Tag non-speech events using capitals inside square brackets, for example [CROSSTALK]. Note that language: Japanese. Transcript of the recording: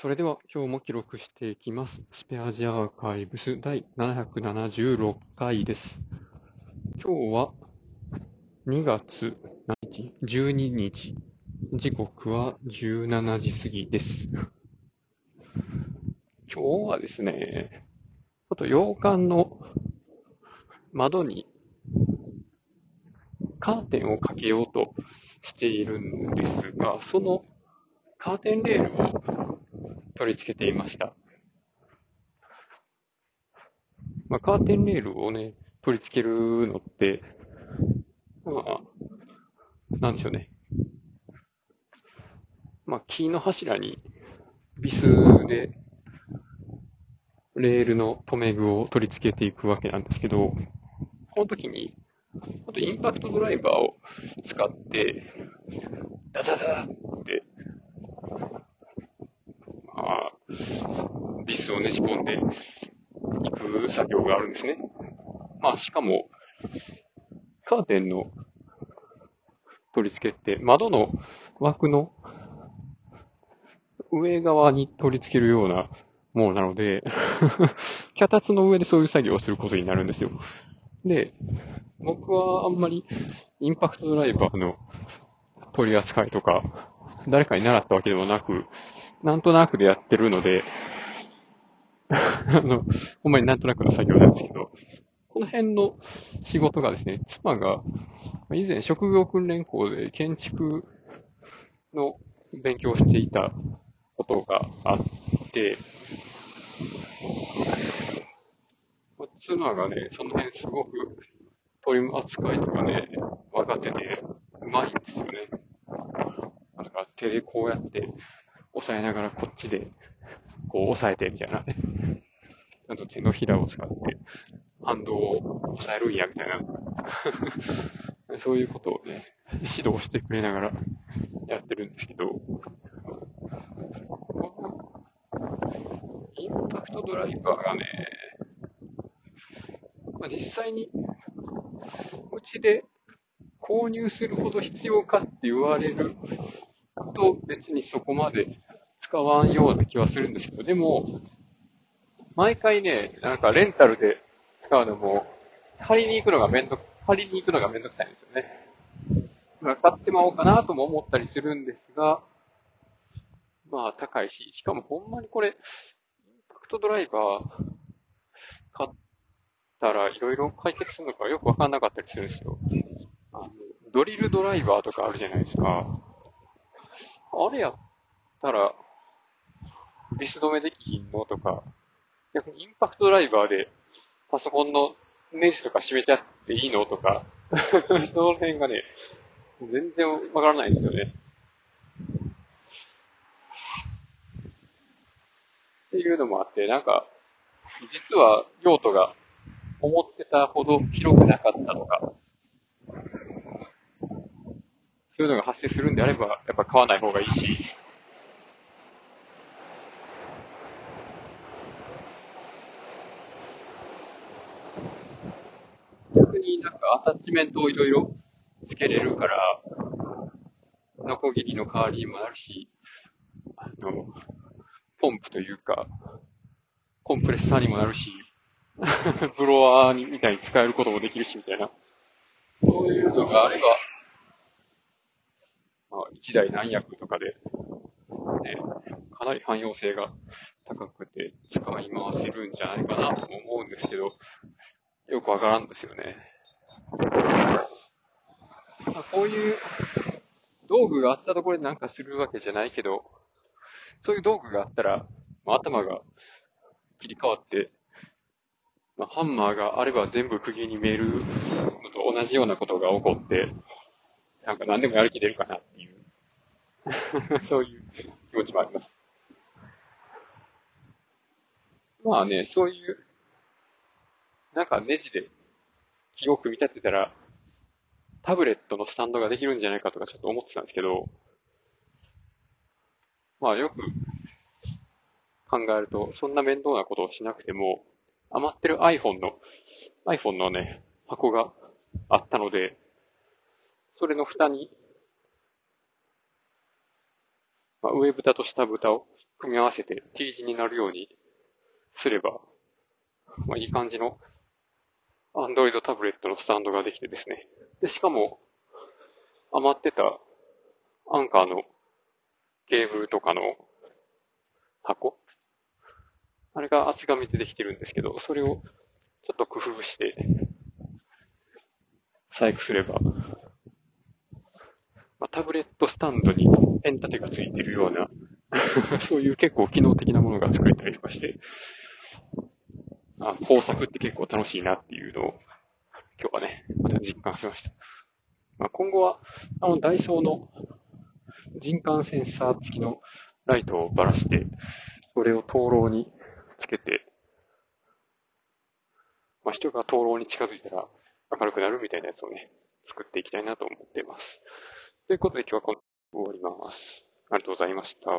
それでは今日も記録していきます。スペアジアアーカイブス第776回です。今日は2月 ?12 日。時刻は17時過ぎです。今日はですね、ちょっと洋館の窓にカーテンをかけようとしているんですが、そのカーテンレールを取り付けていました。まあ、カーテンレールをね、取り付けるのって、まあ、なんでしょうね。まあ、木の柱にビスでレールの留め具を取り付けていくわけなんですけど、この時に、インパクトドライバーを使って、ダダダって、まあ、ビスをねじ込んでいく作業があるんですね。まあ、しかも、カーテンの取り付けって、窓の枠の上側に取り付けるようなものなので、[LAUGHS] 脚立の上でそういう作業をすることになるんですよ。で、僕はあんまりインパクトドライバーの取り扱いとか、誰かに習ったわけでもなく、なんとなくでやってるので、[LAUGHS] あの、ほんまになんとなくの作業なんですけど、この辺の仕事がですね、妻が以前職業訓練校で建築の勉強をしていたことがあって、妻がね、その辺すごく取り扱いとかね、分かってて、うまいんですよね。だから手でこうやって押さえながらこっちでこう押さえてみたいなね。と手のひらを使って反動を押さえるんやみたいな。[LAUGHS] そういうことをね、指導してくれながらやってるんですけど、インパクトドライバーがね、まあ、実際にうちで購入するほど必要かって言われると別にそこまで使わんような気はするんですけど、でも、毎回ね、なんかレンタルで使うのも、借りに行くのがめんどく、借りに行くのがめんどくさいんですよね。まあ買ってまおうかなとも思ったりするんですが、まあ高いし、しかもほんまにこれ、インパクトドライバー買ったらいろいろ解決するのかよくわかんなかったりするんですよ。あの、ドリルドライバーとかあるじゃないですか。あれやったら、ビス止めできひんのとか、逆にインパクトドライバーでパソコンのネジとか閉めちゃっていいのとか、[LAUGHS] その辺がね、全然わからないですよね。っていうのもあって、なんか、実は用途が思ってたほど広くなかったとか、そういうのが発生するんであれば、やっぱ買わない方がいいし、逆になんかアタッチメントをいろいろつけれるから、ノコギリの代わりにもなるし、あの、ポンプというか、コンプレッサーにもなるし、[LAUGHS] ブロワーにみたいに使えることもできるし、みたいな。そういうのがあれば、まあ、一台何役とかで、ね、かなり汎用性が高くて使い回せるんじゃないかなと思うんですけど、よくわからんですよね。まあ、こういう道具があったところでなんかするわけじゃないけど、そういう道具があったら、まあ、頭が切り替わって、まあ、ハンマーがあれば全部釘に見えるのと同じようなことが起こって、なんか何でもやる気出るかなっていう、[LAUGHS] そういう気持ちもあります。まあね、そういう、なんかネジで木を組み立てたら、タブレットのスタンドができるんじゃないかとかちょっと思ってたんですけど、まあよく考えると、そんな面倒なことをしなくても、余ってる iPhone の、iPhone のね、箱があったので、それの蓋にまあ、上蓋と下蓋を組み合わせて T 字になるようにすれば、まあ、いい感じの Android タブレットのスタンドができてですね。で、しかも、余ってたアンカーのケーブルとかの箱あれが厚紙でできてるんですけど、それをちょっと工夫して、細工すれば、まあ、タブレットスタンドにペン立てがついてるような [LAUGHS] そういう結構機能的なものが作れたりとかして、あ工作って結構楽しいなっていうのを、今日はね、また実感しました。まあ、今後は、あの、ダイソーの人感センサー付きのライトをばらして、それを灯籠につけて、まあ、人が灯籠に近づいたら明るくなるみたいなやつをね、作っていきたいなと思っています。ということで今日はこの終わります。ありがとうございました。